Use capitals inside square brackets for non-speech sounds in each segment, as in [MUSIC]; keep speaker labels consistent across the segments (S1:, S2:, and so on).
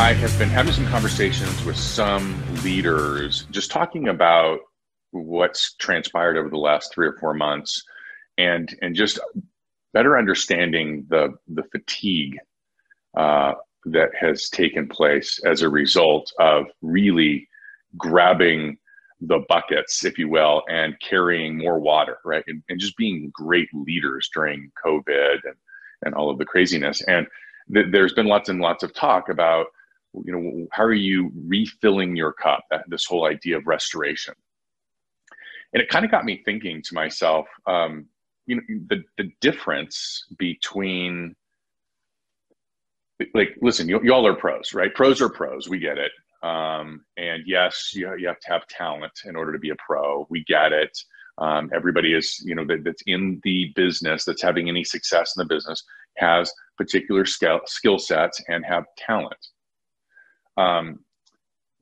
S1: I have been having some conversations with some leaders, just talking about what's transpired over the last three or four months, and and just better understanding the the fatigue uh, that has taken place as a result of really grabbing the buckets, if you will, and carrying more water, right, and, and just being great leaders during COVID and and all of the craziness. And th- there's been lots and lots of talk about you know how are you refilling your cup this whole idea of restoration? And it kind of got me thinking to myself um, you know the, the difference between like listen you, you all are pros right? Pros are pros we get it. Um, and yes you, you have to have talent in order to be a pro we get it. Um, everybody is you know that, that's in the business that's having any success in the business has particular skill skill sets and have talent um,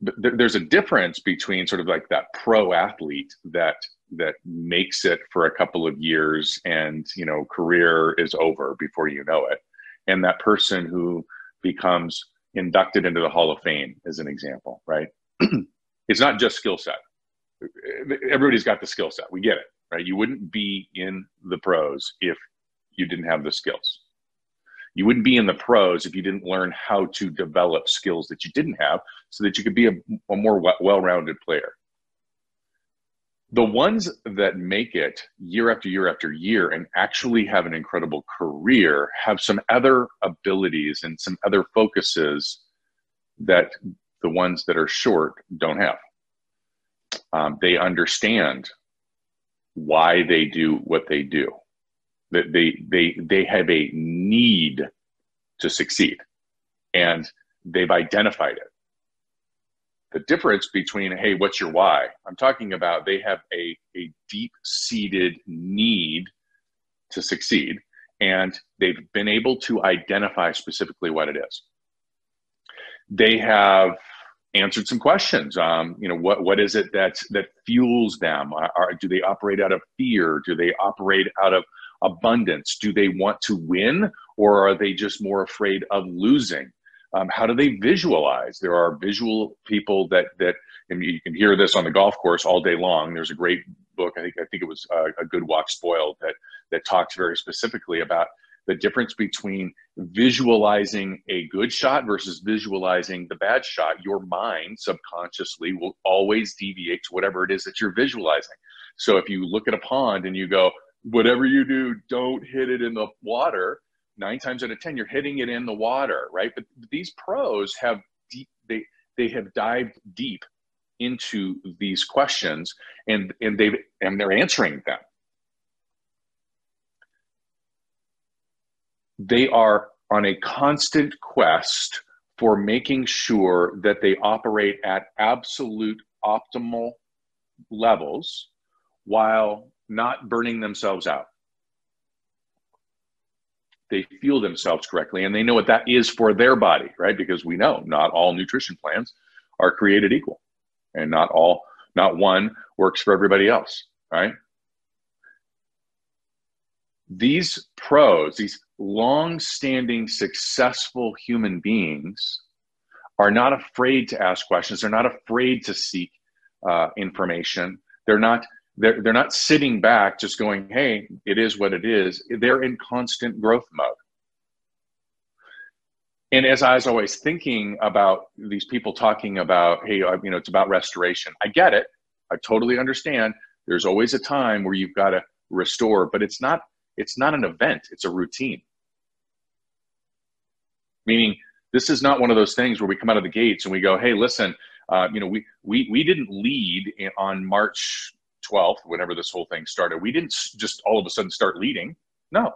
S1: th- there's a difference between sort of like that pro athlete that that makes it for a couple of years and you know career is over before you know it. And that person who becomes inducted into the hall of fame as an example right? [CLEARS THROAT] It's not just skill set. Everybody's got the skill set. We get it right? You wouldn't be in the pros if you didn't have the skills you wouldn't be in the pros if you didn't learn how to develop skills that you didn't have so that you could be a, a more well rounded player. The ones that make it year after year after year and actually have an incredible career have some other abilities and some other focuses that the ones that are short don't have. Um, they understand why they do what they do that they they they have a need to succeed. And they've identified it. The difference between hey what's your why? I'm talking about they have a, a deep seated need to succeed and they've been able to identify specifically what it is. They have answered some questions. Um, you know what what is it that that fuels them? Are, do they operate out of fear? Do they operate out of abundance? Do they want to win or are they just more afraid of losing? Um, how do they visualize? There are visual people that that and you can hear this on the golf course all day long. There's a great book. I think I think it was uh, a Good Walk Spoiled that that talks very specifically about the difference between visualizing a good shot versus visualizing the bad shot. Your mind subconsciously will always deviate to whatever it is that you're visualizing. So if you look at a pond and you go, whatever you do, don't hit it in the water. Nine times out of ten, you're hitting it in the water, right? But these pros have deep they they have dived deep into these questions and and they've and they're answering them. They are on a constant quest for making sure that they operate at absolute optimal levels while not burning themselves out. They fuel themselves correctly and they know what that is for their body, right? Because we know not all nutrition plans are created equal and not all, not one works for everybody else, right? These pros, these long standing, successful human beings are not afraid to ask questions. They're not afraid to seek uh, information. They're not they're, they're not sitting back just going, hey, it is what it is. They're in constant growth mode. And as I was always thinking about these people talking about, hey, uh, you know, it's about restoration. I get it. I totally understand. There's always a time where you've got to restore, but it's not it's not an event, it's a routine. Meaning this is not one of those things where we come out of the gates and we go, hey, listen, uh, you know, we, we, we didn't lead on March 12th, whenever this whole thing started, we didn't just all of a sudden start leading. No,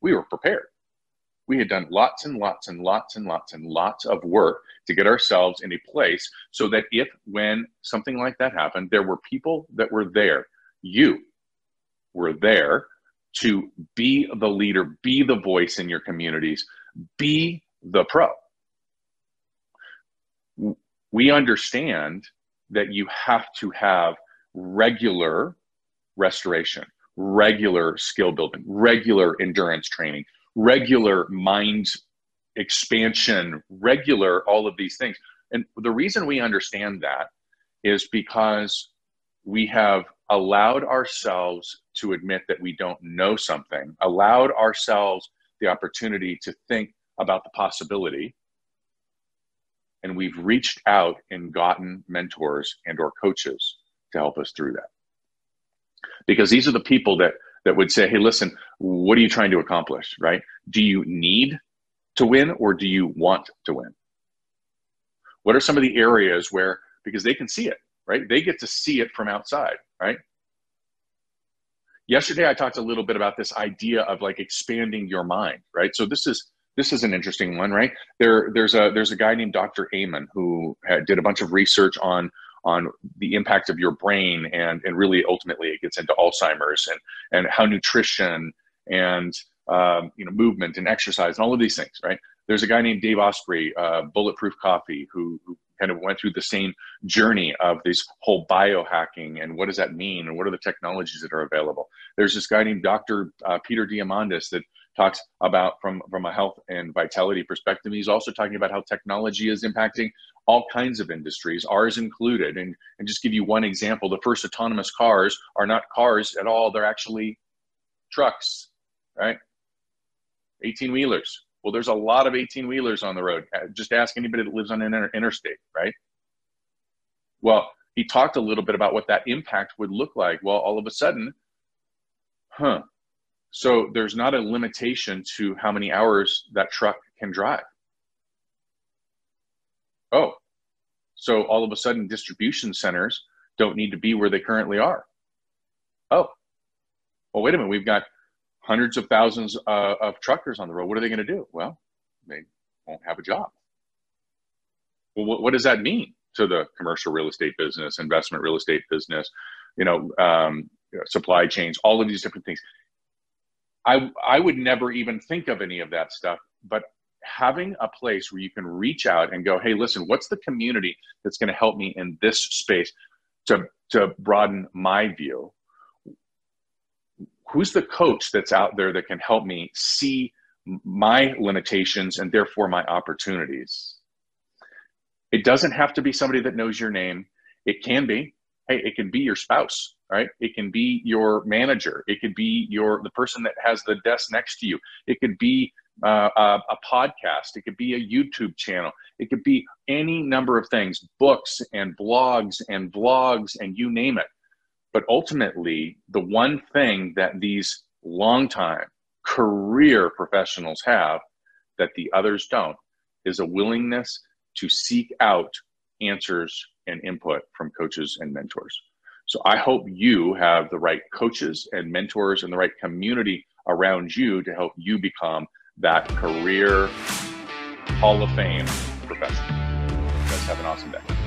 S1: we were prepared. We had done lots and lots and lots and lots and lots of work to get ourselves in a place so that if, when something like that happened, there were people that were there. You were there to be the leader, be the voice in your communities, be the pro. We understand that you have to have regular restoration, regular skill building, regular endurance training, regular mind expansion, regular, all of these things. And the reason we understand that is because we have allowed ourselves to admit that we don't know something, allowed ourselves the opportunity to think about the possibility, and we've reached out and gotten mentors and or coaches to help us through that. Because these are the people that that would say, "Hey, listen, what are you trying to accomplish, right? Do you need to win or do you want to win? What are some of the areas where because they can see it, right? They get to see it from outside, right? Yesterday I talked a little bit about this idea of like expanding your mind, right? So this is this is an interesting one, right? There there's a there's a guy named Dr. Amen who had, did a bunch of research on on the impact of your brain and and really ultimately it gets into Alzheimer's and and how nutrition and um, you know movement and exercise and all of these things, right? There's a guy named Dave Asprey uh, Bulletproof Coffee, who, who kind of went through the same journey of this whole biohacking and what does that mean and what are the technologies that are available. There's this guy named Dr. Uh, Peter Diamandis that talks about from from a health and vitality perspective. He's also talking about how technology is impacting all kinds of industries, ours included. And and just give you one example: the first autonomous cars are not cars at all; they're actually trucks, right? 18 wheelers. Well, there's a lot of 18 wheelers on the road. Uh, just ask anybody that lives on an inter- interstate, right? Well, he talked a little bit about what that impact would look like. Well, all of a sudden, huh? So there's not a limitation to how many hours that truck can drive. Oh, so all of a sudden, distribution centers don't need to be where they currently are. Oh, well, wait a minute. We've got hundreds of thousands uh, of truckers on the road. What are they going to do? Well, they won't have a job. Well, what, what, does that mean to the commercial real estate business, investment real estate business, you know, um, supply chains, all of these different things? I I would never even think of any of that stuff, but having a place where you can reach out and go, hey, listen, what's the community that's going to help me in this space to to broaden my view? who's the coach that's out there that can help me see my limitations and therefore my opportunities? It doesn't have to be somebody that knows your name. It can be. Hey it can be your spouse right? It can be your manager. It could be your the person that has the desk next to you. It could be uh, a, a podcast. It could be a youtube channel. It could be any number of things books and blogs and vlogs and you name it. But ultimately, the one thing that these long-time career professionals have that the others don't is a willingness to seek out answers and input from coaches and mentors. So I hope you have the right coaches and mentors and the right community around you to help you become that career Hall of Fame professional. Let's have an awesome day.